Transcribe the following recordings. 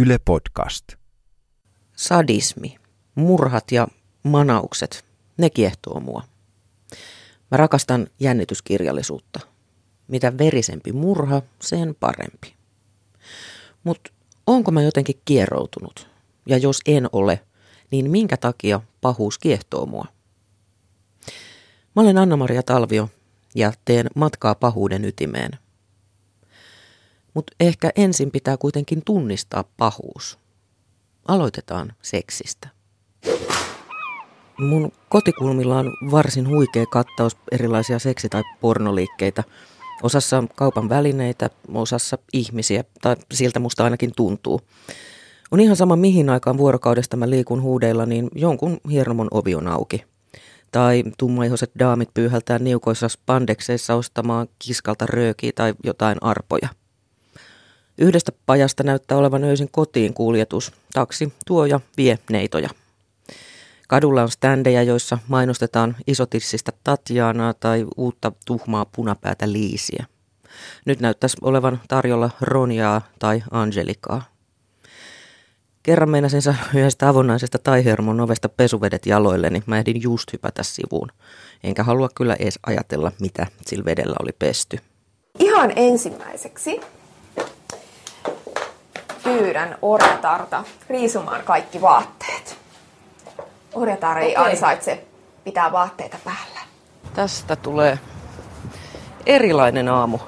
Yle Podcast. Sadismi, murhat ja manaukset, ne kiehtoo mua. Mä rakastan jännityskirjallisuutta. Mitä verisempi murha, sen parempi. Mutta onko mä jotenkin kieroutunut? Ja jos en ole, niin minkä takia pahuus kiehtoo mua? Mä olen Anna-Maria Talvio ja teen matkaa pahuuden ytimeen. Mutta ehkä ensin pitää kuitenkin tunnistaa pahuus. Aloitetaan seksistä. Mun kotikulmilla on varsin huikea kattaus erilaisia seksi- tai pornoliikkeitä. Osassa kaupan välineitä, osassa ihmisiä, tai siltä musta ainakin tuntuu. On ihan sama mihin aikaan vuorokaudesta mä liikun huudeilla, niin jonkun hiernomon ovi on auki. Tai tummaihoiset daamit pyyhältää niukoissa spandekseissa ostamaan kiskalta röökiä tai jotain arpoja. Yhdestä pajasta näyttää olevan öisin kotiin kuljetus. Taksi tuo ja vie neitoja. Kadulla on standeja, joissa mainostetaan isotissistä Tatjaanaa tai uutta tuhmaa punapäätä Liisiä. Nyt näyttäisi olevan tarjolla Ronjaa tai Angelikaa. Kerran meinasin yhdestä avonaisesta taihermon ovesta pesuvedet jaloille, niin mä ehdin just hypätä sivuun. Enkä halua kyllä edes ajatella, mitä sillä vedellä oli pesty. Ihan ensimmäiseksi pyydän orjatarta riisumaan kaikki vaatteet. Orjatar ei Okei. ansaitse pitää vaatteita päällä. Tästä tulee erilainen aamu.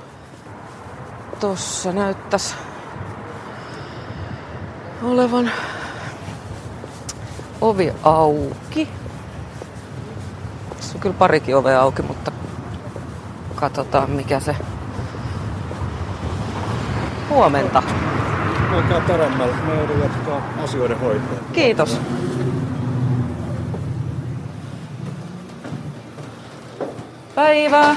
Tossa näyttäisi olevan ovi auki. Tässä on kyllä parikin ovea auki, mutta katsotaan mikä se huomenta. Olkaa paremmalla. Me joudun jatkaa asioiden hoitoa. Kiitos. Päivää.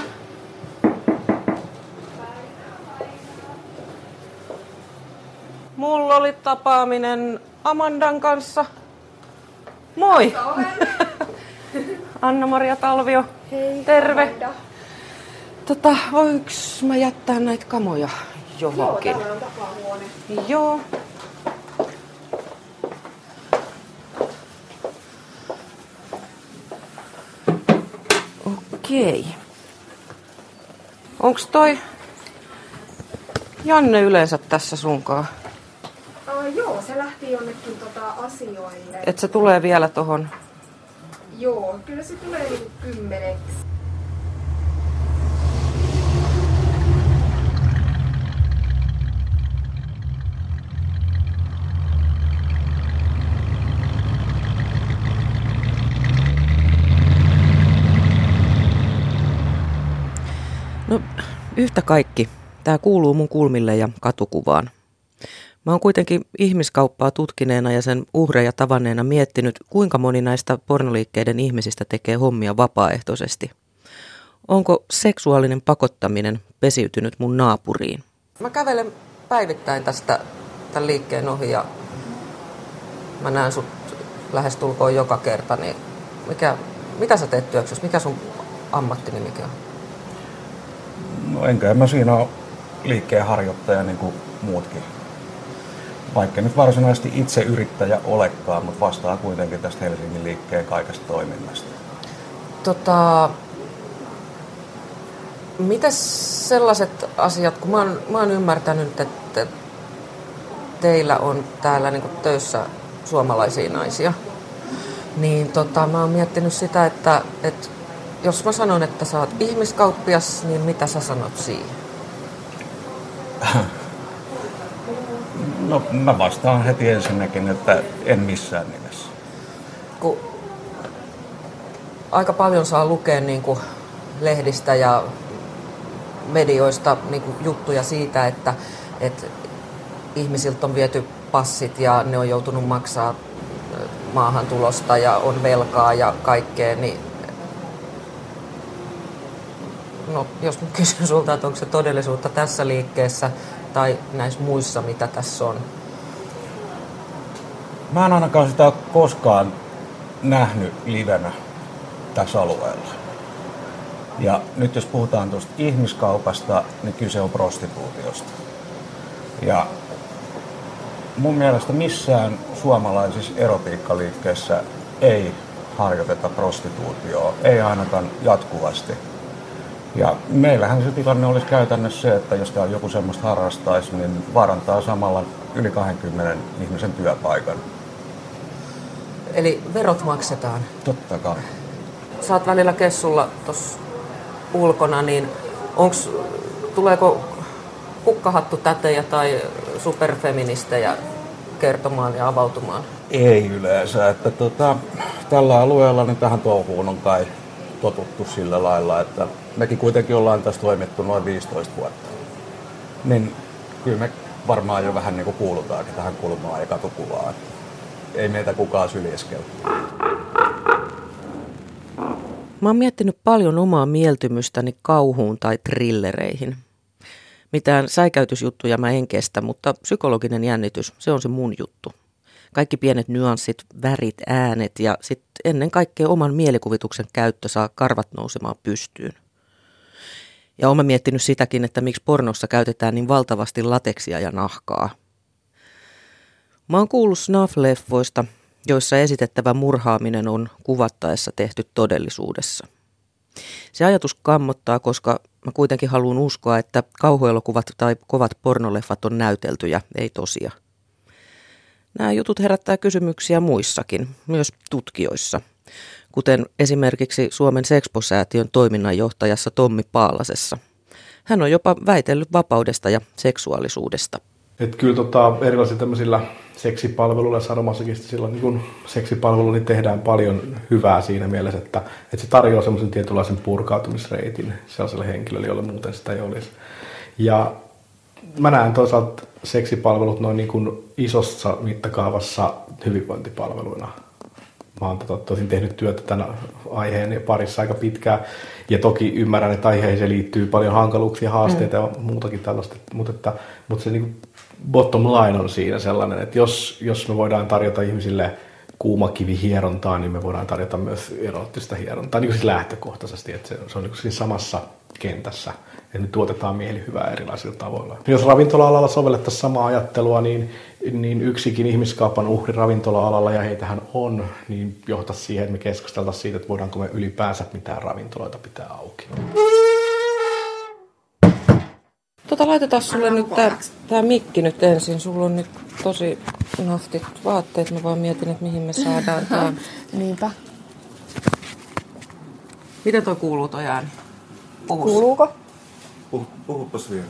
Mulla oli tapaaminen Amandan kanssa. Moi! Anna-Maria Talvio. Hei, Terve. Amanda. Tota, voiks mä jättää näitä kamoja johonkin? Joo, täällä on takahuone. Joo. Okei. Onks toi Janne yleensä tässä sunkaan? Uh, joo, se lähti jonnekin tota asioille. Et se tulee vielä tohon. Joo, kyllä se tulee niinku kymmeneksi. No, yhtä kaikki. Tämä kuuluu mun kulmille ja katukuvaan. Mä oon kuitenkin ihmiskauppaa tutkineena ja sen uhreja tavanneena miettinyt, kuinka moni näistä pornoliikkeiden ihmisistä tekee hommia vapaaehtoisesti. Onko seksuaalinen pakottaminen pesiytynyt mun naapuriin? Mä kävelen päivittäin tästä tämän liikkeen ohi ja mä näen sut lähestulkoon joka kerta, niin mikä, mitä sä teet työksessä? Mikä sun ammattinimikin on? No enkä mä siinä ole liikkeen harjoittaja niin kuin muutkin. Vaikka nyt varsinaisesti itse yrittäjä olekaan, mutta vastaa kuitenkin tästä Helsingin liikkeen kaikesta toiminnasta. Tota, mitäs sellaiset asiat, kun mä oon, mä oon ymmärtänyt, että teillä on täällä niin töissä suomalaisia naisia, niin tota, mä oon miettinyt sitä, että, että jos mä sanon, että sä oot ihmiskauppias, niin mitä sä sanot siihen? No mä vastaan heti ensinnäkin, että en missään nimessä. kun aika paljon saa lukea niin kuin lehdistä ja medioista niin kuin juttuja siitä, että, että ihmisiltä on viety passit ja ne on joutunut maksaa maahantulosta ja on velkaa ja kaikkea, niin no, jos kysyn sulta, että onko se todellisuutta tässä liikkeessä tai näissä muissa, mitä tässä on. Mä en ainakaan sitä koskaan nähnyt livenä tässä alueella. Ja nyt jos puhutaan tuosta ihmiskaupasta, niin kyse on prostituutiosta. Ja mun mielestä missään suomalaisissa erotiikkaliikkeessä ei harjoiteta prostituutioa, ei ainakaan jatkuvasti. Ja meillähän se tilanne olisi käytännössä se, että jos täällä joku semmoista harrastaisi, niin vaarantaa samalla yli 20 ihmisen työpaikan. Eli verot maksetaan. Totta kai. Sä oot välillä kessulla tuossa ulkona, niin onks, tuleeko kukkahattu tätejä tai superfeministejä kertomaan ja avautumaan? Ei yleensä. Että tota, tällä alueella niin tähän touhuun on kai totuttu sillä lailla, että mekin kuitenkin ollaan tässä toimittu noin 15 vuotta. Niin kyllä me varmaan jo vähän niin kuin kuulutaankin tähän kulmaan ja katukuvaan. Ei meitä kukaan syljeskellä. Mä oon miettinyt paljon omaa mieltymystäni kauhuun tai trillereihin. Mitään säikäytysjuttuja mä en kestä, mutta psykologinen jännitys, se on se mun juttu. Kaikki pienet nyanssit, värit, äänet ja sitten ennen kaikkea oman mielikuvituksen käyttö saa karvat nousemaan pystyyn. Ja olen miettinyt sitäkin, että miksi pornossa käytetään niin valtavasti lateksia ja nahkaa. Mä oon kuullut snuff-leffoista, joissa esitettävä murhaaminen on kuvattaessa tehty todellisuudessa. Se ajatus kammottaa, koska mä kuitenkin haluan uskoa, että kauhuelokuvat tai kovat pornoleffat on näyteltyjä, ei tosia. Nämä jutut herättää kysymyksiä muissakin, myös tutkijoissa, kuten esimerkiksi Suomen Sexpo-säätiön toiminnanjohtajassa Tommi Paalasessa. Hän on jopa väitellyt vapaudesta ja seksuaalisuudesta. Että kyllä tota, erilaisilla tämmöisillä seksipalveluilla ja sadomasokistisilla niin seksipalveluilla niin tehdään paljon hyvää siinä mielessä, että, että se tarjoaa semmoisen tietynlaisen purkautumisreitin sellaiselle henkilölle, jolle muuten sitä ei olisi. Ja mä näen toisaalta seksipalvelut noin niin kuin isossa mittakaavassa hyvinvointipalveluina. Mä oon tota, tosin tehnyt työtä tämän aiheen parissa aika pitkään. Ja toki ymmärrän, että aiheeseen liittyy paljon hankaluuksia, haasteita mm. ja muutakin tällaista. Mutta, että, mutta se niin kuin bottom line on siinä sellainen, että jos, jos me voidaan tarjota ihmisille kuumakivihierontaa, niin me voidaan tarjota myös erottista hierontaa niin kuin siis lähtökohtaisesti, että se, se on niin siis samassa kentässä, että me tuotetaan mielihyvää erilaisilla tavoilla. Jos ravintola-alalla sovellettaisiin samaa ajattelua, niin, niin yksikin ihmiskaupan uhri ravintola-alalla, ja heitähän on, niin johtaisi siihen, että me keskusteltaisiin siitä, että voidaanko me ylipäänsä mitään ravintoloita pitää auki. Tota, laitetaan sulle nyt tää, tää mikki nyt ensin. Sulla on nyt tosi naftit vaatteet. Mä vaan mietin, että mihin me saadaan tää. Niinpä. Miten toi kuuluu toi ääni? Puhus. Kuuluuko? Puhu, puhupas vielä.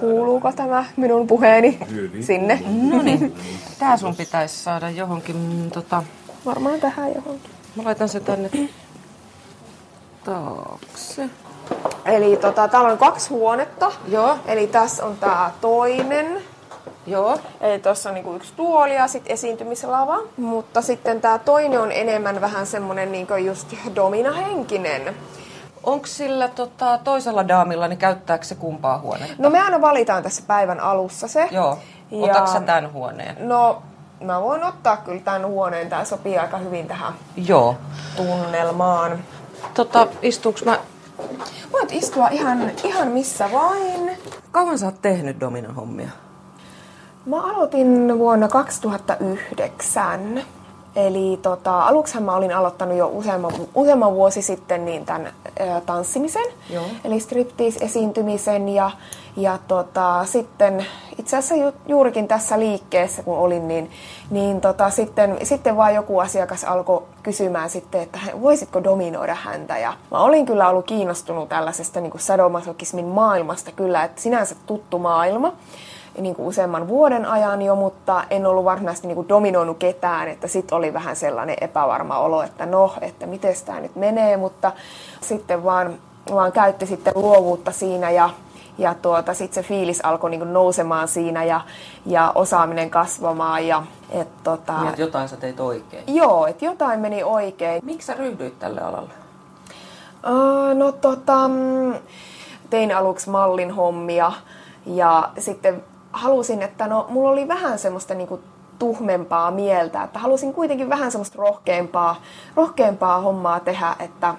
Kuuluuko tämä minun puheeni Hyvin. sinne? No niin. Tää sun pitäisi saada johonkin. mm, Tota, Varmaan tähän johonkin. mä laitan sen tänne taakse. Eli tota, täällä on kaksi huonetta. Joo, Eli tässä on tää toinen. joo. Eli tuossa on niinku yksi tuoli ja sitten esiintymislava. Mutta sitten tämä toinen on enemmän vähän semmonen niinku just dominahenkinen. Onko sillä tota, toisella daamilla, niin käyttääkö se kumpaa huonetta? No me aina valitaan tässä päivän alussa se. Joo. Ja- Otatko sä tämän huoneen? No, mä voin ottaa kyllä tämän huoneen. Tää sopii aika hyvin tähän Joo. tunnelmaan. Tota, istuuks mä... Voit istua ihan, ihan missä vain. Kauan sä oot tehnyt domina-hommia? Mä aloitin vuonna 2009. Eli tota, aluksihan mä olin aloittanut jo useamman, useamman vuosi sitten niin tämän ä, tanssimisen, Joo. eli striptease-esiintymisen ja, ja tota, sitten itse asiassa ju, juurikin tässä liikkeessä kun olin, niin, niin tota, sitten, sitten vaan joku asiakas alkoi kysymään sitten, että "Hei, voisitko dominoida häntä ja mä olin kyllä ollut kiinnostunut tällaisesta niin kuin sadomasokismin maailmasta kyllä, että sinänsä tuttu maailma niin kuin useamman vuoden ajan jo, mutta en ollut varsinaisesti niin kuin dominoinut ketään, että sitten oli vähän sellainen epävarma olo, että no, että miten tämä nyt menee, mutta sitten vaan, vaan käytti sitten luovuutta siinä ja, ja tuota, sitten se fiilis alkoi niin kuin nousemaan siinä ja, ja osaaminen kasvamaan ja et, tota, Niin, että jotain sä teit oikein. joo, että jotain meni oikein. Miksi sä ryhdyit tälle alalle? Öö, no tota, mm, tein aluksi mallin hommia ja sitten halusin, että no mulla oli vähän semmoista niinku tuhmempaa mieltä, että halusin kuitenkin vähän semmoista rohkeampaa, rohkeampaa hommaa tehdä, että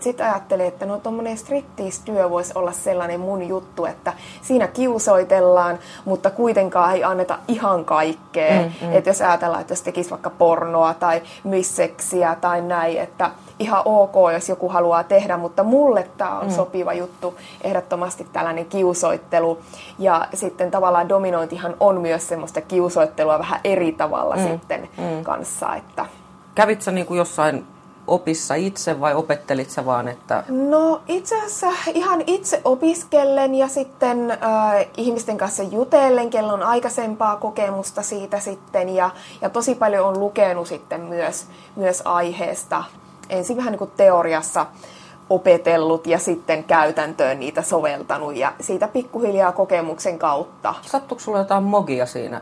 sitten ajattelin, että no tuommoinen striptease-työ voisi olla sellainen mun juttu, että siinä kiusoitellaan, mutta kuitenkaan ei anneta ihan kaikkea. Mm, mm. Että jos ajatellaan, että jos tekisi vaikka pornoa tai myisseksiä tai näin, että ihan ok, jos joku haluaa tehdä, mutta mulle tämä on mm. sopiva juttu, ehdottomasti tällainen kiusoittelu. Ja sitten tavallaan dominointihan on myös semmoista kiusoittelua vähän eri tavalla mm. sitten mm. kanssa. Että... Kävitsä niin kuin jossain opissa itse vai opettelit sä vaan, että... No itse asiassa ihan itse opiskellen ja sitten äh, ihmisten kanssa jutellen, kello on aikaisempaa kokemusta siitä sitten ja, ja tosi paljon on lukenut sitten myös, myös aiheesta. Ensin vähän niin kuin teoriassa opetellut ja sitten käytäntöön niitä soveltanut ja siitä pikkuhiljaa kokemuksen kautta. Sattuiko sulla jotain mogia siinä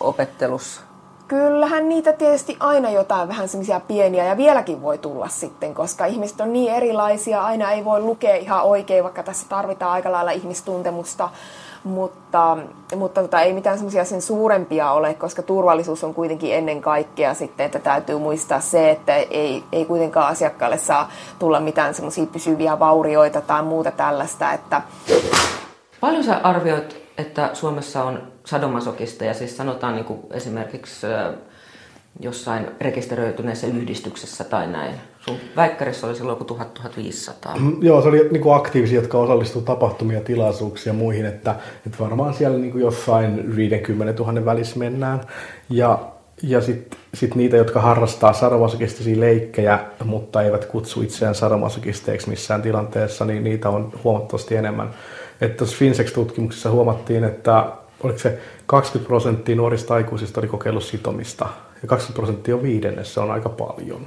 opettelussa? Kyllähän niitä tietysti aina jotain vähän semmoisia pieniä ja vieläkin voi tulla sitten, koska ihmiset on niin erilaisia, aina ei voi lukea ihan oikein, vaikka tässä tarvitaan aika lailla ihmistuntemusta, mutta, mutta tota, ei mitään semmoisia sen suurempia ole, koska turvallisuus on kuitenkin ennen kaikkea sitten, että täytyy muistaa se, että ei, ei kuitenkaan asiakkaalle saa tulla mitään semmoisia pysyviä vaurioita tai muuta tällaista. Että... Paljon sä arvioit, että Suomessa on sadomasokisteja, siis sanotaan niin kuin esimerkiksi jossain rekisteröityneessä yhdistyksessä tai näin. Sun väikkärissa oli silloin 1000-1500. Mm, joo, se oli niin kuin aktiivisia, jotka osallistuivat tapahtumia, tilaisuuksia ja muihin, että, että varmaan siellä niin kuin jossain 50 000 välissä mennään. Ja, ja sitten sit niitä, jotka harrastaa sadomasokistisia leikkejä, mutta eivät kutsu itseään sadomasokisteiksi missään tilanteessa, niin niitä on huomattavasti enemmän. Että tuossa Finsex-tutkimuksessa huomattiin, että oliko se 20 prosenttia nuorista aikuisista oli kokeillut sitomista ja 20 prosenttia on viidennes, se on aika paljon.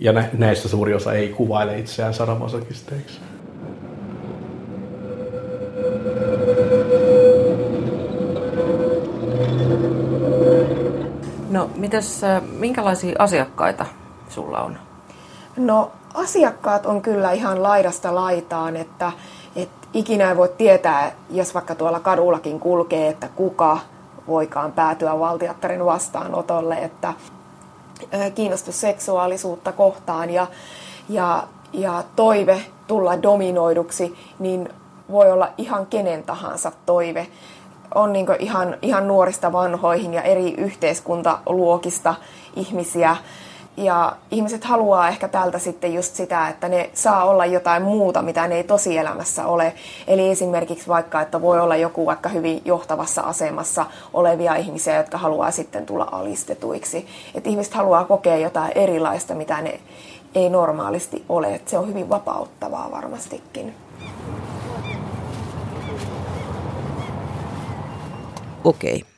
Ja näistä suuri osa ei kuvaile itseään saramasokisteiksi. No, mitäs, äh, minkälaisia asiakkaita sulla on? No, asiakkaat on kyllä ihan laidasta laitaan, että, että ikinä ei voi tietää, jos vaikka tuolla kadullakin kulkee, että kuka voikaan päätyä valtiattarin vastaanotolle, että kiinnostus seksuaalisuutta kohtaan ja, ja, ja toive tulla dominoiduksi, niin voi olla ihan kenen tahansa toive. On niin ihan, ihan nuorista vanhoihin ja eri yhteiskuntaluokista ihmisiä ja ihmiset haluaa ehkä tältä sitten just sitä, että ne saa olla jotain muuta, mitä ne ei tosielämässä ole. Eli esimerkiksi vaikka, että voi olla joku vaikka hyvin johtavassa asemassa olevia ihmisiä, jotka haluaa sitten tulla alistetuiksi. Että ihmiset haluaa kokea jotain erilaista, mitä ne ei normaalisti ole. Että se on hyvin vapauttavaa varmastikin. Okei. Okay.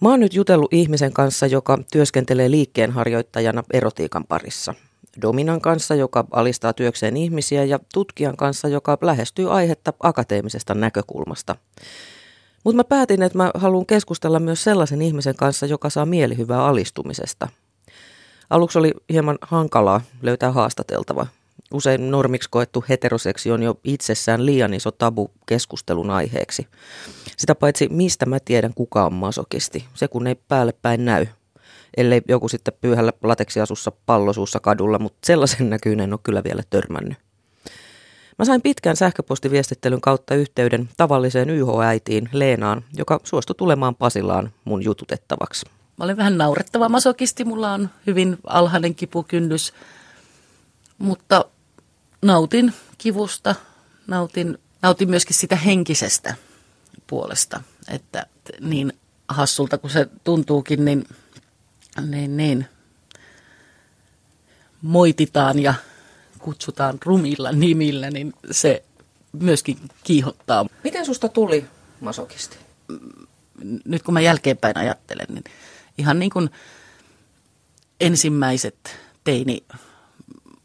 Mä oon nyt jutellut ihmisen kanssa, joka työskentelee liikkeenharjoittajana erotiikan parissa. Dominan kanssa, joka alistaa työkseen ihmisiä ja tutkijan kanssa, joka lähestyy aihetta akateemisesta näkökulmasta. Mutta mä päätin, että mä haluan keskustella myös sellaisen ihmisen kanssa, joka saa mielihyvää alistumisesta. Aluksi oli hieman hankalaa löytää haastateltava. Usein normiksi koettu heteroseksi on jo itsessään liian iso tabu keskustelun aiheeksi. Sitä paitsi mistä mä tiedän kuka on masokisti, se kun ei päälle päin näy. Ellei joku sitten pyyhällä lateksiasussa pallosuussa kadulla, mutta sellaisen näkyyn en ole kyllä vielä törmännyt. Mä sain pitkän sähköpostiviestittelyn kautta yhteyden tavalliseen YH-äitiin Leenaan, joka suostui tulemaan Pasilaan mun jututettavaksi. Mä olen vähän naurettava masokisti, mulla on hyvin alhainen kipukynnys, mutta nautin kivusta, nautin, nautin myöskin sitä henkisestä puolesta, että niin hassulta kuin se tuntuukin, niin, niin, niin moititaan ja kutsutaan rumilla nimillä, niin se myöskin kiihottaa. Miten susta tuli masokisti? Nyt kun mä jälkeenpäin ajattelen, niin ihan niin kuin ensimmäiset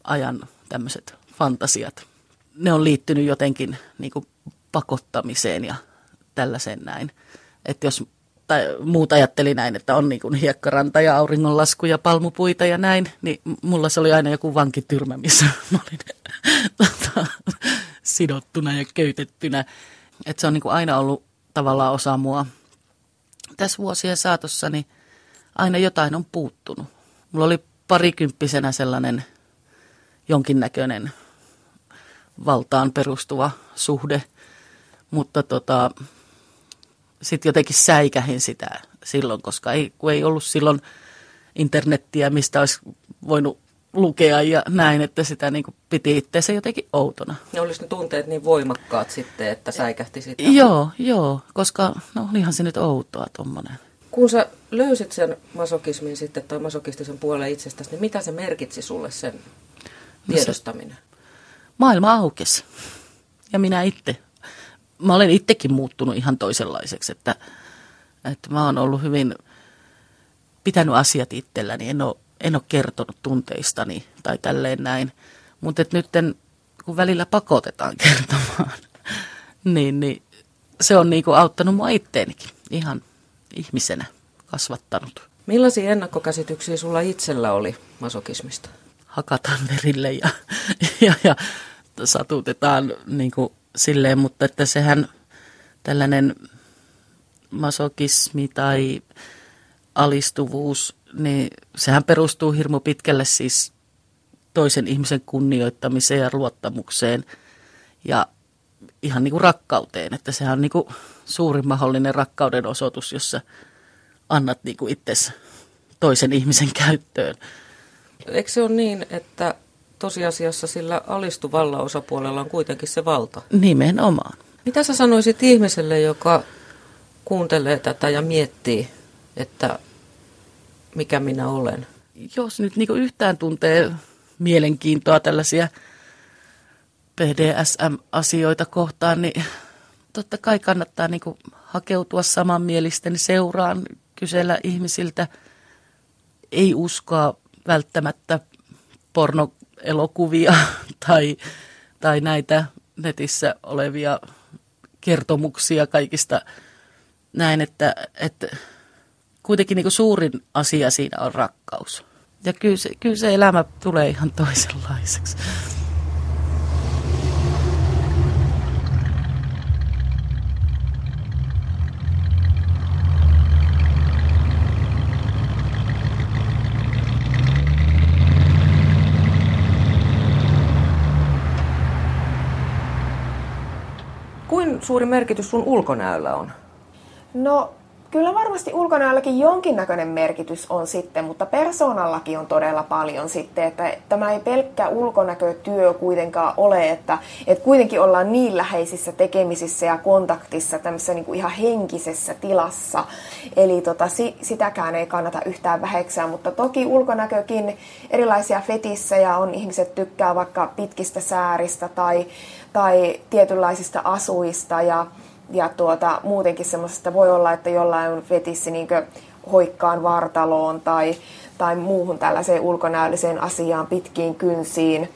teini-ajan tämmöiset fantasiat, ne on liittynyt jotenkin niin kuin pakottamiseen ja tällaisen näin. Että jos tai muut ajatteli näin, että on niin kuin hiekkaranta ja auringonlasku ja palmupuita ja näin, niin mulla se oli aina joku vankityrmä, missä mä olin tota, sidottuna ja köytettynä. Että se on niin kuin aina ollut tavallaan osa mua. Tässä vuosien saatossa niin aina jotain on puuttunut. Mulla oli parikymppisenä sellainen jonkinnäköinen valtaan perustuva suhde. Mutta tota, sitten jotenkin säikähin sitä silloin, koska ei, kun ei ollut silloin internettiä, mistä olisi voinut lukea ja näin, että sitä niin kuin piti itseänsä jotenkin outona. Ja olisi ne tunteet niin voimakkaat sitten, että säikähti sitä? Joo, joo, koska no olihan se nyt outoa tuommoinen. Kun sä löysit sen masokismin sitten tai masokistisen puolen itsestäsi, niin mitä se merkitsi sulle sen tiedostaminen? Maailma aukesi. Ja minä itse. Mä olen itsekin muuttunut ihan toisenlaiseksi, että, että mä oon ollut hyvin pitänyt asiat itselläni. En ole, en ole kertonut tunteistani tai tälleen näin. Mutta nyt kun välillä pakotetaan kertomaan, niin, niin se on niinku auttanut mua itteenikin ihan ihmisenä kasvattanut. Millaisia ennakkokäsityksiä sulla itsellä oli masokismista? Hakataan verille ja, ja, ja satutetaan niin kuin silleen, mutta että sehän tällainen masokismi tai alistuvuus, niin sehän perustuu hirmu pitkälle siis toisen ihmisen kunnioittamiseen ja luottamukseen ja ihan niin kuin rakkauteen, että sehän on niin kuin suurin mahdollinen rakkauden osoitus, jossa annat niin kuin itsesi toisen ihmisen käyttöön. Eikö se ole niin, että tosiasiassa sillä alistuvalla osapuolella on kuitenkin se valta? Nimenomaan. Mitä sä sanoisit ihmiselle, joka kuuntelee tätä ja miettii, että mikä minä olen? Jos nyt niin yhtään tuntee mielenkiintoa tällaisia PDSM-asioita kohtaan, niin totta kai kannattaa niin hakeutua samanmielisten seuraan, kysellä ihmisiltä, ei uskoa välttämättä pornoelokuvia tai, tai näitä netissä olevia kertomuksia kaikista näin, että, että kuitenkin niin suurin asia siinä on rakkaus. Ja kyllä se, kyllä se elämä tulee ihan toisenlaiseksi. Suuri merkitys sun ulkonäöllä on? No Kyllä varmasti ulkonäölläkin jonkinnäköinen merkitys on sitten, mutta persoonallakin on todella paljon sitten, että tämä ei pelkkä ulkonäkötyö kuitenkaan ole, että, että kuitenkin ollaan niin läheisissä tekemisissä ja kontaktissa tämmöisessä niin kuin ihan henkisessä tilassa. Eli tota, si, sitäkään ei kannata yhtään väheksää, mutta toki ulkonäkökin erilaisia fetissejä on, ihmiset tykkää vaikka pitkistä sääristä tai, tai tietynlaisista asuista ja ja tuota, muutenkin semmoisesta voi olla, että jollain on fetissi niin hoikkaan vartaloon tai, tai muuhun tällaiseen ulkonäölliseen asiaan pitkiin kynsiin.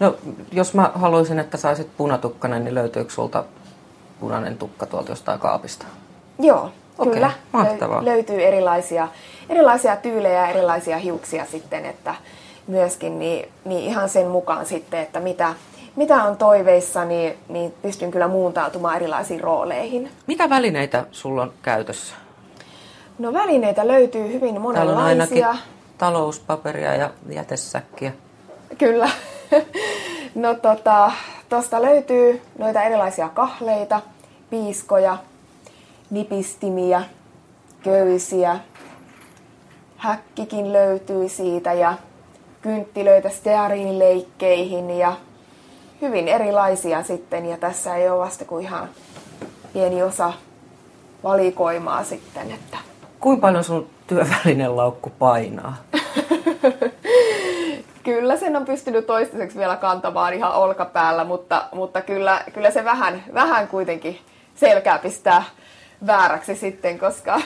No, jos mä haluaisin, että saisit punatukkanen, niin löytyykö sulta punainen tukka tuolta jostain kaapista? Joo, Okei, kyllä. Mahtavaa. Löytyy erilaisia, erilaisia tyylejä ja erilaisia hiuksia sitten, että myöskin niin, niin ihan sen mukaan sitten, että mitä, mitä on toiveissa, niin, niin pystyn kyllä muuntautumaan erilaisiin rooleihin. Mitä välineitä sulla on käytössä? No välineitä löytyy hyvin monenlaisia. Täällä on ainakin talouspaperia ja jätesäkkiä. Kyllä. no tota, tosta löytyy noita erilaisia kahleita, piiskoja, nipistimiä, köysiä. Häkkikin löytyy siitä ja kynttilöitä steariinileikkeihin ja hyvin erilaisia sitten ja tässä ei ole vasta kuin ihan pieni osa valikoimaa sitten. Että. Kuinka paljon sun työvälinen laukku painaa? kyllä sen on pystynyt toistaiseksi vielä kantamaan ihan olkapäällä, mutta, mutta kyllä, kyllä se vähän, vähän kuitenkin selkää pistää vääräksi sitten, koska,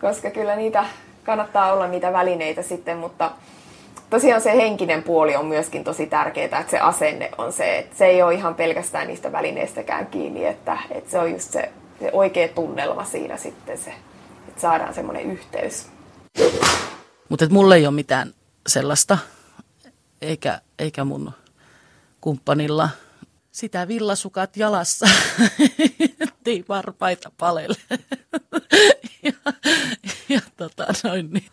koska kyllä niitä kannattaa olla niitä välineitä sitten, mutta tosiaan se henkinen puoli on myöskin tosi tärkeää, että se asenne on se, että se ei ole ihan pelkästään niistä välineistäkään kiinni, että, että se on just se, se oikea tunnelma siinä sitten se, että saadaan semmoinen yhteys. Mutta mulla ei ole mitään sellaista, eikä, eikä mun kumppanilla sitä villasukat jalassa, ettei varpaita palelle. ja, ja tota, noin, niin,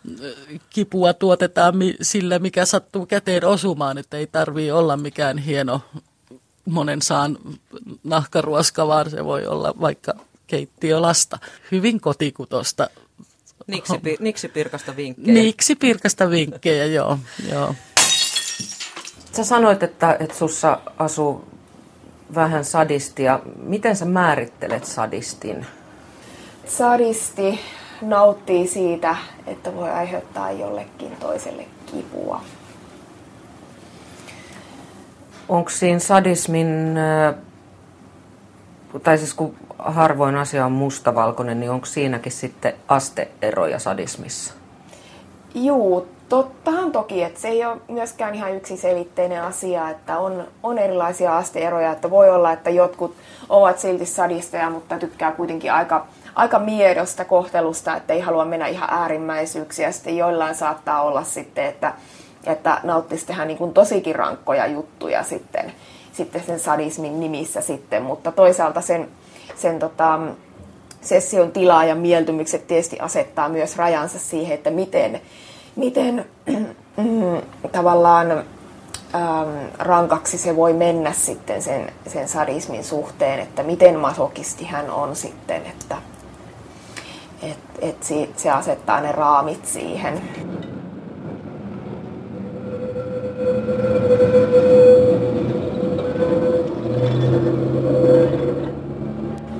kipua tuotetaan mi, sillä, mikä sattuu käteen osumaan, että ei tarvii olla mikään hieno monen saan nahkaruoska, vaan se voi olla vaikka keittiölasta. Hyvin kotikutosta. Niksi, niksi pirkasta vinkkejä. Niksi pirkasta vinkkejä, joo. joo. Sä sanoit, että, että sussa asuu vähän sadistia. Miten sä määrittelet sadistin? Sadisti nauttii siitä, että voi aiheuttaa jollekin toiselle kipua. Onko siinä sadismin, tai siis kun harvoin asia on mustavalkoinen, niin onko siinäkin sitten asteeroja sadismissa? Juu, tottahan toki, että se ei ole myöskään ihan yksiselitteinen asia, että on, on erilaisia asteeroja, että voi olla, että jotkut ovat silti sadisteja, mutta tykkää kuitenkin aika, aika miedosta kohtelusta, että ei halua mennä ihan äärimmäisyyksiä. Sitten joillain saattaa olla sitten, että, että nauttisi tehdä niin kuin tosikin rankkoja juttuja sitten, sitten sen sadismin nimissä sitten, mutta toisaalta sen, sen tota, session tilaa ja mieltymykset tietysti asettaa myös rajansa siihen, että miten, miten tavallaan ähm, rankaksi se voi mennä sitten sen, sen sadismin suhteen, että miten masokisti hän on sitten, että et, et se asettaa ne raamit siihen.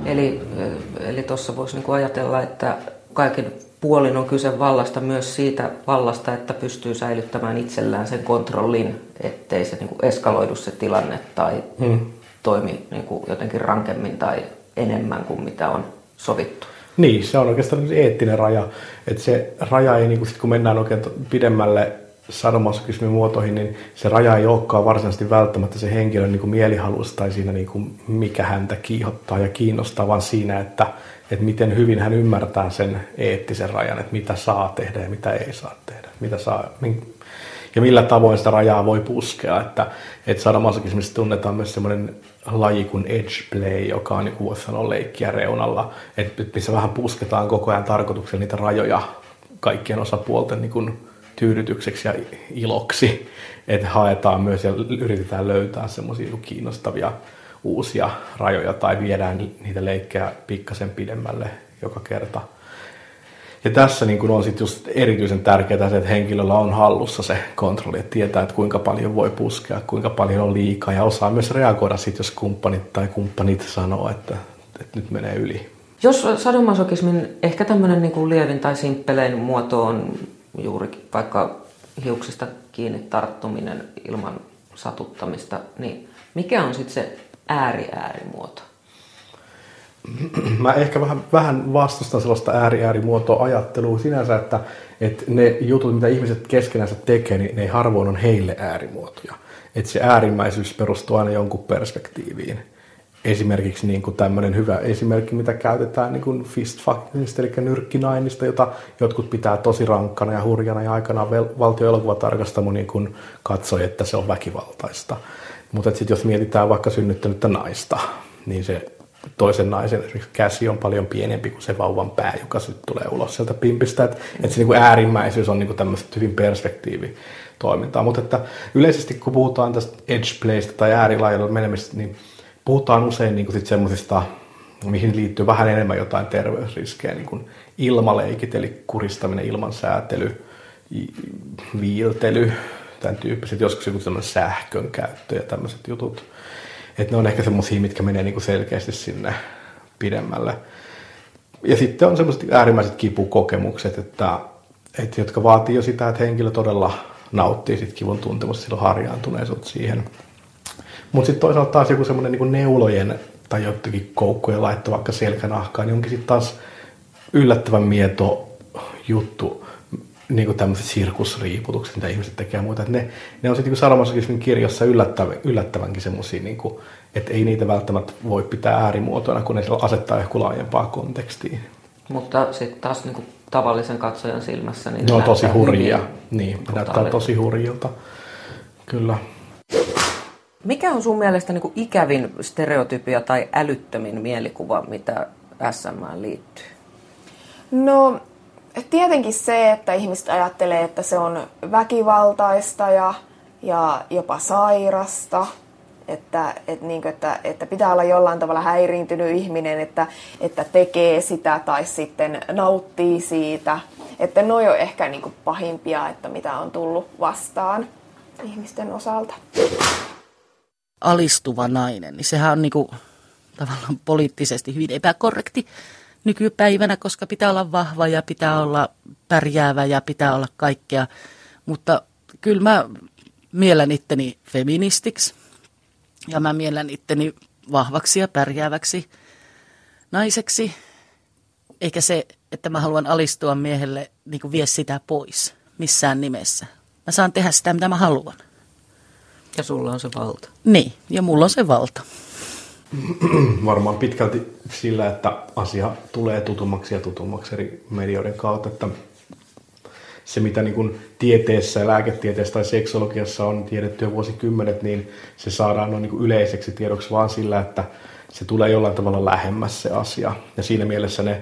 Eli, eli tuossa voisi niinku ajatella, että kaiken puolin on kyse vallasta myös siitä vallasta, että pystyy säilyttämään itsellään sen kontrollin, ettei se niinku eskaloidu se tilanne tai hmm. toimi niinku jotenkin rankemmin tai enemmän kuin mitä on sovittu. Niin, se on oikeastaan eettinen raja. Että se raja ei, niin kun, sit kun mennään oikein pidemmälle sadomasokismin muotoihin, niin se raja ei olekaan varsinaisesti välttämättä se henkilön niin kuin mielihalus tai siinä, niin kuin mikä häntä kiihottaa ja kiinnostaa, vaan siinä, että, että miten hyvin hän ymmärtää sen eettisen rajan, että mitä saa tehdä ja mitä ei saa tehdä. Mitä saa, ja millä tavoin sitä rajaa voi puskea. Että, että sadomasokismissa tunnetaan myös semmoinen laji kuin edge play, joka on, niin voisi sanoa, leikkiä reunalla, että missä vähän pusketaan koko ajan tarkoituksella niitä rajoja kaikkien osapuolten niin kuin tyydytykseksi ja iloksi, että haetaan myös ja yritetään löytää semmoisia kiinnostavia uusia rajoja tai viedään niitä leikkejä pikkasen pidemmälle joka kerta. Ja tässä niin kuin on sitten just erityisen tärkeää se, että henkilöllä on hallussa se kontrolli, että tietää, että kuinka paljon voi puskea, kuinka paljon on liikaa ja osaa myös reagoida sitten, jos kumppanit tai kumppanit sanoo, että, että nyt menee yli. Jos sadomasokismin ehkä tämmöinen niin kuin lievin tai simppelein muoto on juurikin vaikka hiuksista kiinni tarttuminen ilman satuttamista, niin mikä on sitten se ääri-äärimuoto? Mä ehkä vähän, vähän vastustan sellaista ääri-äärimuotoa ajattelua sinänsä, että, että ne jutut, mitä ihmiset keskenänsä tekee, niin ne harvoin on heille äärimuotoja. Että se äärimmäisyys perustuu aina jonkun perspektiiviin esimerkiksi niin kuin tämmöinen hyvä esimerkki, mitä käytetään niin kuin fistfuckingista, eli nyrkkinainista, jota jotkut pitää tosi rankkana ja hurjana, ja aikanaan valtioelokuvatarkastamo niin katsoi, että se on väkivaltaista. Mutta sitten jos mietitään vaikka synnyttänyttä naista, niin se toisen naisen esimerkiksi käsi on paljon pienempi kuin se vauvan pää, joka sitten tulee ulos sieltä pimpistä. Että et se niin kuin äärimmäisyys on niin kuin tämmöistä hyvin perspektiivi toimintaa. Mutta että yleisesti kun puhutaan tästä edge playsta tai äärilaajalle menemistä, niin puhutaan usein niin sit semmoisista, mihin liittyy vähän enemmän jotain terveysriskejä, niin kuin ilmaleikit, eli kuristaminen, ilman säätely, viiltely, tämän tyyppiset, joskus joku semmoinen sähkön käyttö ja tämmöiset jutut. Että ne on ehkä semmoisia, mitkä menee kuin selkeästi sinne pidemmälle. Ja sitten on semmoiset äärimmäiset kipukokemukset, että, että jotka vaatii jo sitä, että henkilö todella nauttii sit kivun tuntemusta, silloin harjaantuneisuutta siihen – mutta sitten toisaalta taas joku semmoinen niin neulojen tai jotenkin koukkujen laitto vaikka selkänahkaan, niin onkin sitten taas yllättävän mieto juttu, niin kuin tämmöiset sirkusriiputukset, mitä ihmiset tekee ja muuta. ne, ne on sitten niin Sadomasokismin kirjassa yllättävän, yllättävänkin semmoisia, niin kuin, että ei niitä välttämättä voi pitää äärimuotoina, kun ne asettaa ehkä laajempaa kontekstiin. Mutta sitten taas niin kuin tavallisen katsojan silmässä... Niin ne on tosi hurjia. Niin, ne näyttää tosi hurjilta. Kyllä. Mikä on sun mielestä niin kuin ikävin stereotypia tai älyttömin mielikuva, mitä SM liittyy? No tietenkin se, että ihmiset ajattelee, että se on väkivaltaista ja, ja jopa sairasta, että, että, niin kuin, että, että pitää olla jollain tavalla häiriintynyt ihminen, että, että tekee sitä tai sitten nauttii siitä. Että ne on ehkä niin kuin pahimpia, että mitä on tullut vastaan ihmisten osalta. Alistuva nainen, niin sehän on niin kuin, tavallaan poliittisesti hyvin epäkorrekti nykypäivänä, koska pitää olla vahva ja pitää olla pärjäävä ja pitää olla kaikkea. Mutta kyllä mä miellän itteni feministiksi ja mä miellän itteni vahvaksi ja pärjääväksi naiseksi. Eikä se, että mä haluan alistua miehelle, niin kuin vie sitä pois missään nimessä. Mä saan tehdä sitä, mitä mä haluan. Ja sulla on se valta. Niin, ja mulla on se valta. Varmaan pitkälti sillä, että asia tulee tutummaksi ja tutummaksi eri medioiden kautta, että se, mitä niin kuin tieteessä ja lääketieteessä tai seksologiassa on tiedetty jo vuosikymmenet, niin se saadaan noin niin kuin yleiseksi tiedoksi vaan sillä, että se tulee jollain tavalla lähemmäs se asia. Ja siinä mielessä ne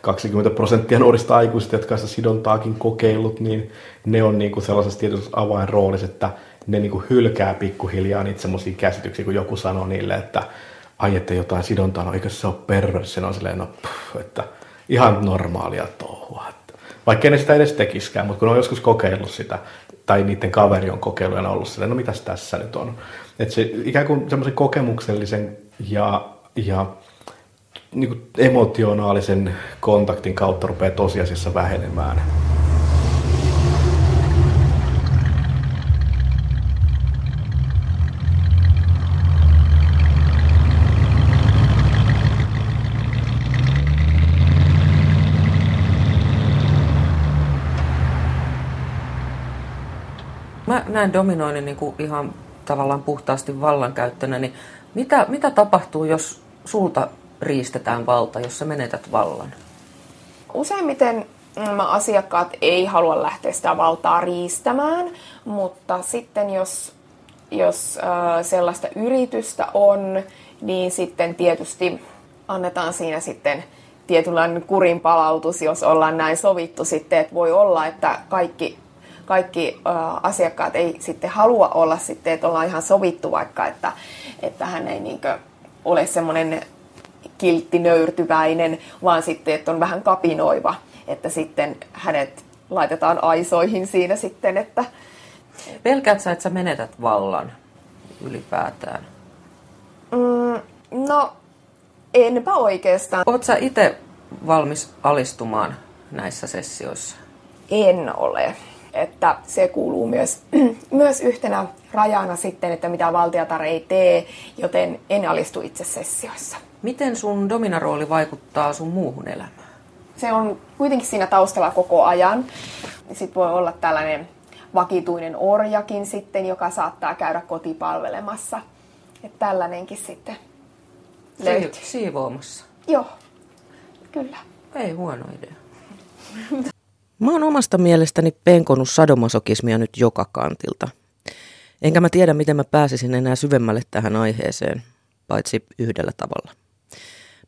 20 prosenttia nuorista aikuisista, jotka sitä sidontaakin kokeillut, niin ne on niin kuin sellaisessa tietyssä avainroolissa, että ne niin kuin hylkää pikkuhiljaa niitä semmoisia käsityksiä, kun joku sanoo niille, että ai, että jotain sidontaa, no eikö se ole perversi, on silleen, no pff, että ihan normaalia touhua. Vaikka ne sitä edes tekiskään, mutta kun on joskus kokeillut sitä, tai niiden kaveri on kokeillut ja ollut silleen, no mitäs tässä nyt on. Että se ikään kuin semmoisen kokemuksellisen ja, ja niin kuin emotionaalisen kontaktin kautta rupeaa tosiasiassa vähenemään. Näen dominoinnin niin kuin ihan tavallaan puhtaasti vallankäyttönä, niin mitä, mitä tapahtuu, jos sulta riistetään valta, jos sä menetät vallan? Useimmiten mm, asiakkaat ei halua lähteä sitä valtaa riistämään, mutta sitten jos, jos äh, sellaista yritystä on, niin sitten tietysti annetaan siinä sitten tietynlainen kurin palautus, jos ollaan näin sovittu sitten, että voi olla, että kaikki kaikki äh, asiakkaat ei sitten halua olla sitten, että ollaan ihan sovittu vaikka, että, että hän ei niinkö ole semmoinen kiltti nöyrtyväinen, vaan sitten, että on vähän kapinoiva, että sitten hänet laitetaan aisoihin siinä sitten, että... Pelkäät sä, että sä menetät vallan ylipäätään? Mm, no, enpä oikeastaan. Oot sä itse valmis alistumaan näissä sessioissa? En ole että se kuuluu myös, myös yhtenä rajana sitten, että mitä valtiotar ei tee, joten en alistu itse sessioissa. Miten sun dominarooli vaikuttaa sun muuhun elämään? Se on kuitenkin siinä taustalla koko ajan. Sitten voi olla tällainen vakituinen orjakin sitten, joka saattaa käydä kotipalvelemassa. Että tällainenkin sitten löytyy. Siivoamassa? Joo, kyllä. Ei huono idea. Mä oon omasta mielestäni penkonut sadomasokismia nyt joka kantilta. Enkä mä tiedä, miten mä pääsisin enää syvemmälle tähän aiheeseen, paitsi yhdellä tavalla.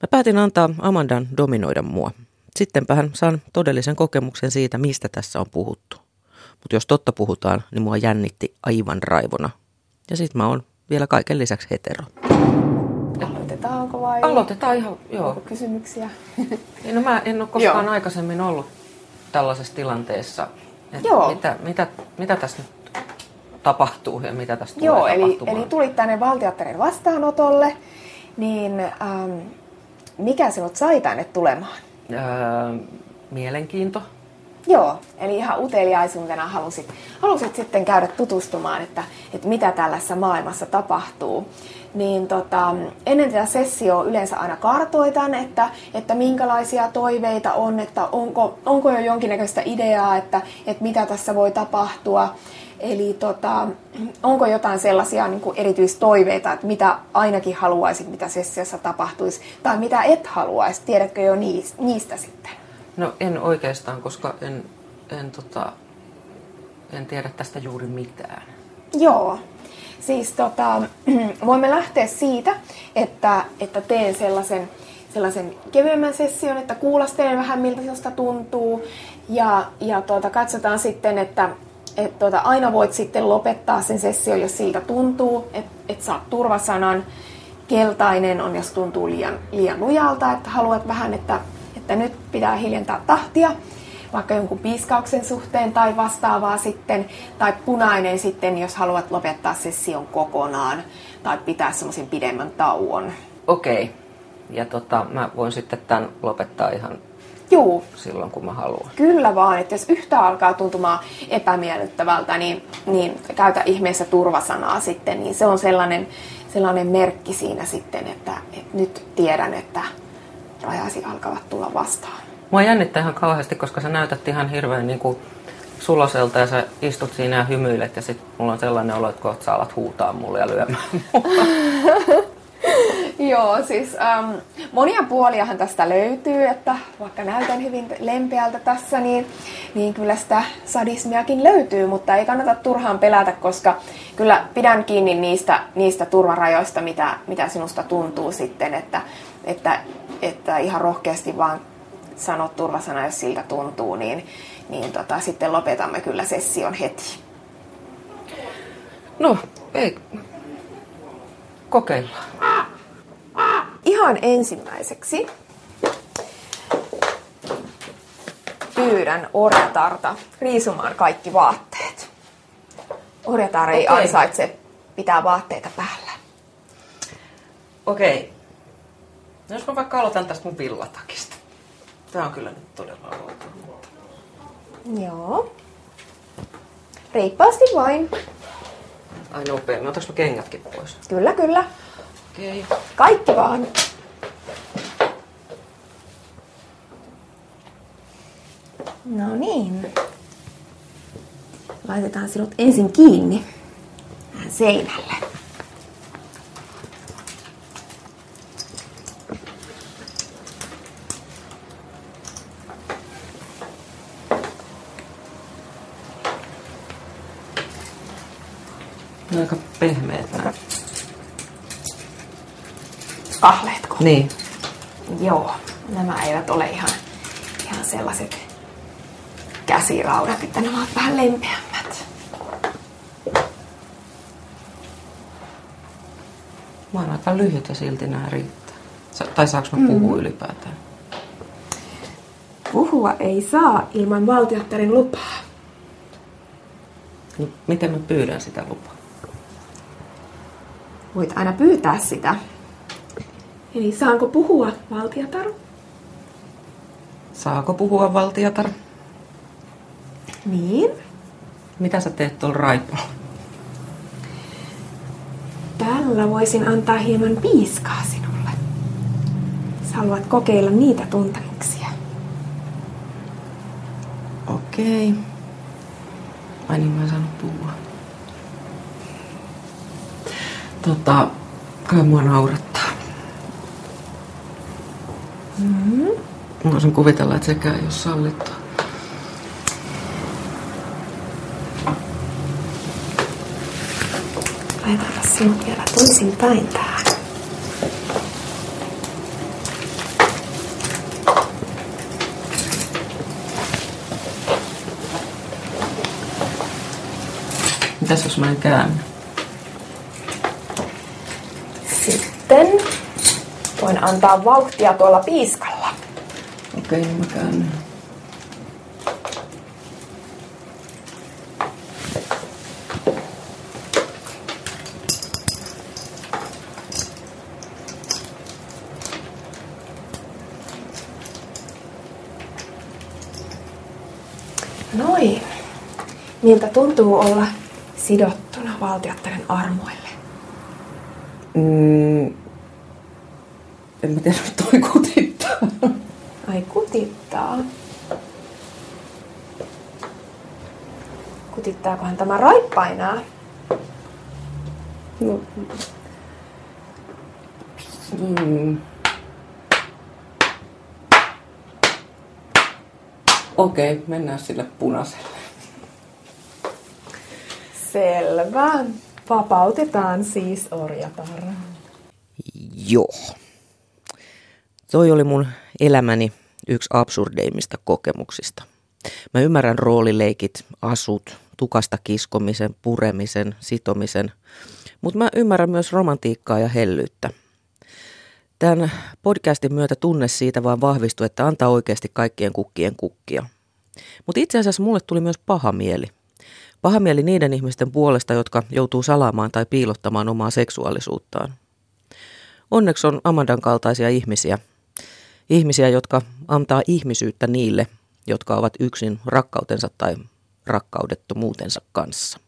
Mä päätin antaa Amandan dominoida mua. Sittenpähän saan todellisen kokemuksen siitä, mistä tässä on puhuttu. Mutta jos totta puhutaan, niin mua jännitti aivan raivona. Ja sit mä oon vielä kaiken lisäksi hetero. Aloitetaanko vai? Aloitetaan ihan, joo. Onko kysymyksiä? No mä en ole koskaan joo. aikaisemmin ollut tällaisessa tilanteessa? Että Joo. Mitä, mitä, mitä tässä nyt tapahtuu ja mitä tässä tulee Joo, eli, eli tulit tänne valtiatterin vastaanotolle, niin ähm, mikä sinut sai tänne tulemaan? Öö, mielenkiinto. Joo, eli ihan uteliaisuutena halusit, halusit sitten käydä tutustumaan, että, että mitä tällaisessa maailmassa tapahtuu. Niin tota, ennen tätä sessioa yleensä aina kartoitan, että, että minkälaisia toiveita on, että onko, onko jo jonkinnäköistä ideaa, että, että mitä tässä voi tapahtua. Eli tota, onko jotain sellaisia niin kuin erityistoiveita, että mitä ainakin haluaisit, mitä sessiossa tapahtuisi, tai mitä et haluaisi, tiedätkö jo niistä, niistä sitten? No en oikeastaan, koska en, en, tota, en tiedä tästä juuri mitään. Joo. Siis tota, voimme lähteä siitä, että, että teen sellaisen, sellaisen kevyemmän session, että kuulostelen vähän miltä sinusta tuntuu. Ja, ja tuota, katsotaan sitten, että et tuota, aina voit sitten lopettaa sen session, jos siltä tuntuu, että et saat turvasanan. Keltainen on, jos tuntuu liian, liian lujalta, että haluat vähän, että, että nyt pitää hiljentää tahtia vaikka jonkun piiskauksen suhteen tai vastaavaa sitten, tai punainen sitten, jos haluat lopettaa session kokonaan tai pitää semmoisen pidemmän tauon. Okei. Ja tota, mä voin sitten tämän lopettaa ihan Juu, silloin, kun mä haluan. kyllä vaan, että jos yhtä alkaa tuntumaan epämiellyttävältä, niin, niin käytä ihmeessä turvasanaa sitten, niin se on sellainen, sellainen merkki siinä sitten, että, että nyt tiedän, että rajasi alkavat tulla vastaan. Mua jännittää ihan kauheasti, koska sä näytät ihan hirveän niin kuin suloselta ja sä istut siinä ja hymyilet ja sit mulla on sellainen olo, että kohta sä alat huutaa mulle ja lyömään. Joo, siis ähm, monia puoliahan tästä löytyy, että vaikka näytän hyvin lempeältä tässä, niin, niin kyllä sitä sadismiakin löytyy, mutta ei kannata turhaan pelätä, koska kyllä pidän kiinni niistä, niistä turvarajoista, mitä, mitä sinusta tuntuu sitten, että, että, että ihan rohkeasti vaan sanot turvasana, jos siltä tuntuu, niin, niin tota, sitten lopetamme kyllä session heti. No, ei. Kokeillaan. Ihan ensimmäiseksi pyydän orjatarta riisumaan kaikki vaatteet. Orjatar ei Okei. ansaitse pitää vaatteita päällä. Okei. No jos mä vaikka aloitan tästä mun villatakista. Tää on kyllä nyt todella outo. mutta- Joo. Reippaasti vain. Ai nopeammin. Otaks mä kengätkin pois? Kyllä, kyllä. Okei. Kaikki vaan. No niin. Laitetaan sinut ensin kiinni seinälle. Aika pehmeät nää. Kahleetko? Niin. Joo. Nämä eivät ole ihan, ihan sellaiset käsiraudat, että nämä ovat vähän lempeämmät. Mä oon aika lyhyt ja silti nää riittää. Sa- tai saaks mä puhua ylipäätään? Puhua ei saa ilman valtiottarin lupaa. No, miten mä pyydän sitä lupaa? Voit aina pyytää sitä. Eli saanko puhua, valtiotar? Saako puhua valtiotar? Niin. Mitä sä teet tuolla raipalla? Tällä voisin antaa hieman piiskaa sinulle. Sä haluat kokeilla niitä tuntemuksia. Okei. Ai niin, mä en saanut puhua. Tota, kai mua naurattaa. Mm-hmm. Voisin kuvitella, että sekään ei ole sallittua. Laitetaan sinut vielä toisin päin tähän. Mitäs jos mä en käännä? Sitten voin antaa vauhtia tuolla piiskalla. Okei, niin mä käännän. Noin. Miltä tuntuu olla sidottuna valtiottaren armoille? Mm, en mä tiedä, toi kutittaa. Ai kutittaa. Kutittaakohan tämä raippainaa? No. Mm. Okei, mennään sille punaiselle. Selvä. Vapautetaan siis orjatar. Joo. Toi oli mun elämäni yksi absurdeimmista kokemuksista. Mä ymmärrän roolileikit, asut, tukasta kiskomisen, puremisen, sitomisen, mutta mä ymmärrän myös romantiikkaa ja hellyyttä. Tämän podcastin myötä tunne siitä vaan vahvistui, että antaa oikeasti kaikkien kukkien kukkia. Mutta itse asiassa mulle tuli myös paha mieli. Paha mieli niiden ihmisten puolesta, jotka joutuu salaamaan tai piilottamaan omaa seksuaalisuuttaan. Onneksi on Amandan kaltaisia ihmisiä. Ihmisiä, jotka antaa ihmisyyttä niille, jotka ovat yksin rakkautensa tai rakkaudettomuutensa kanssa.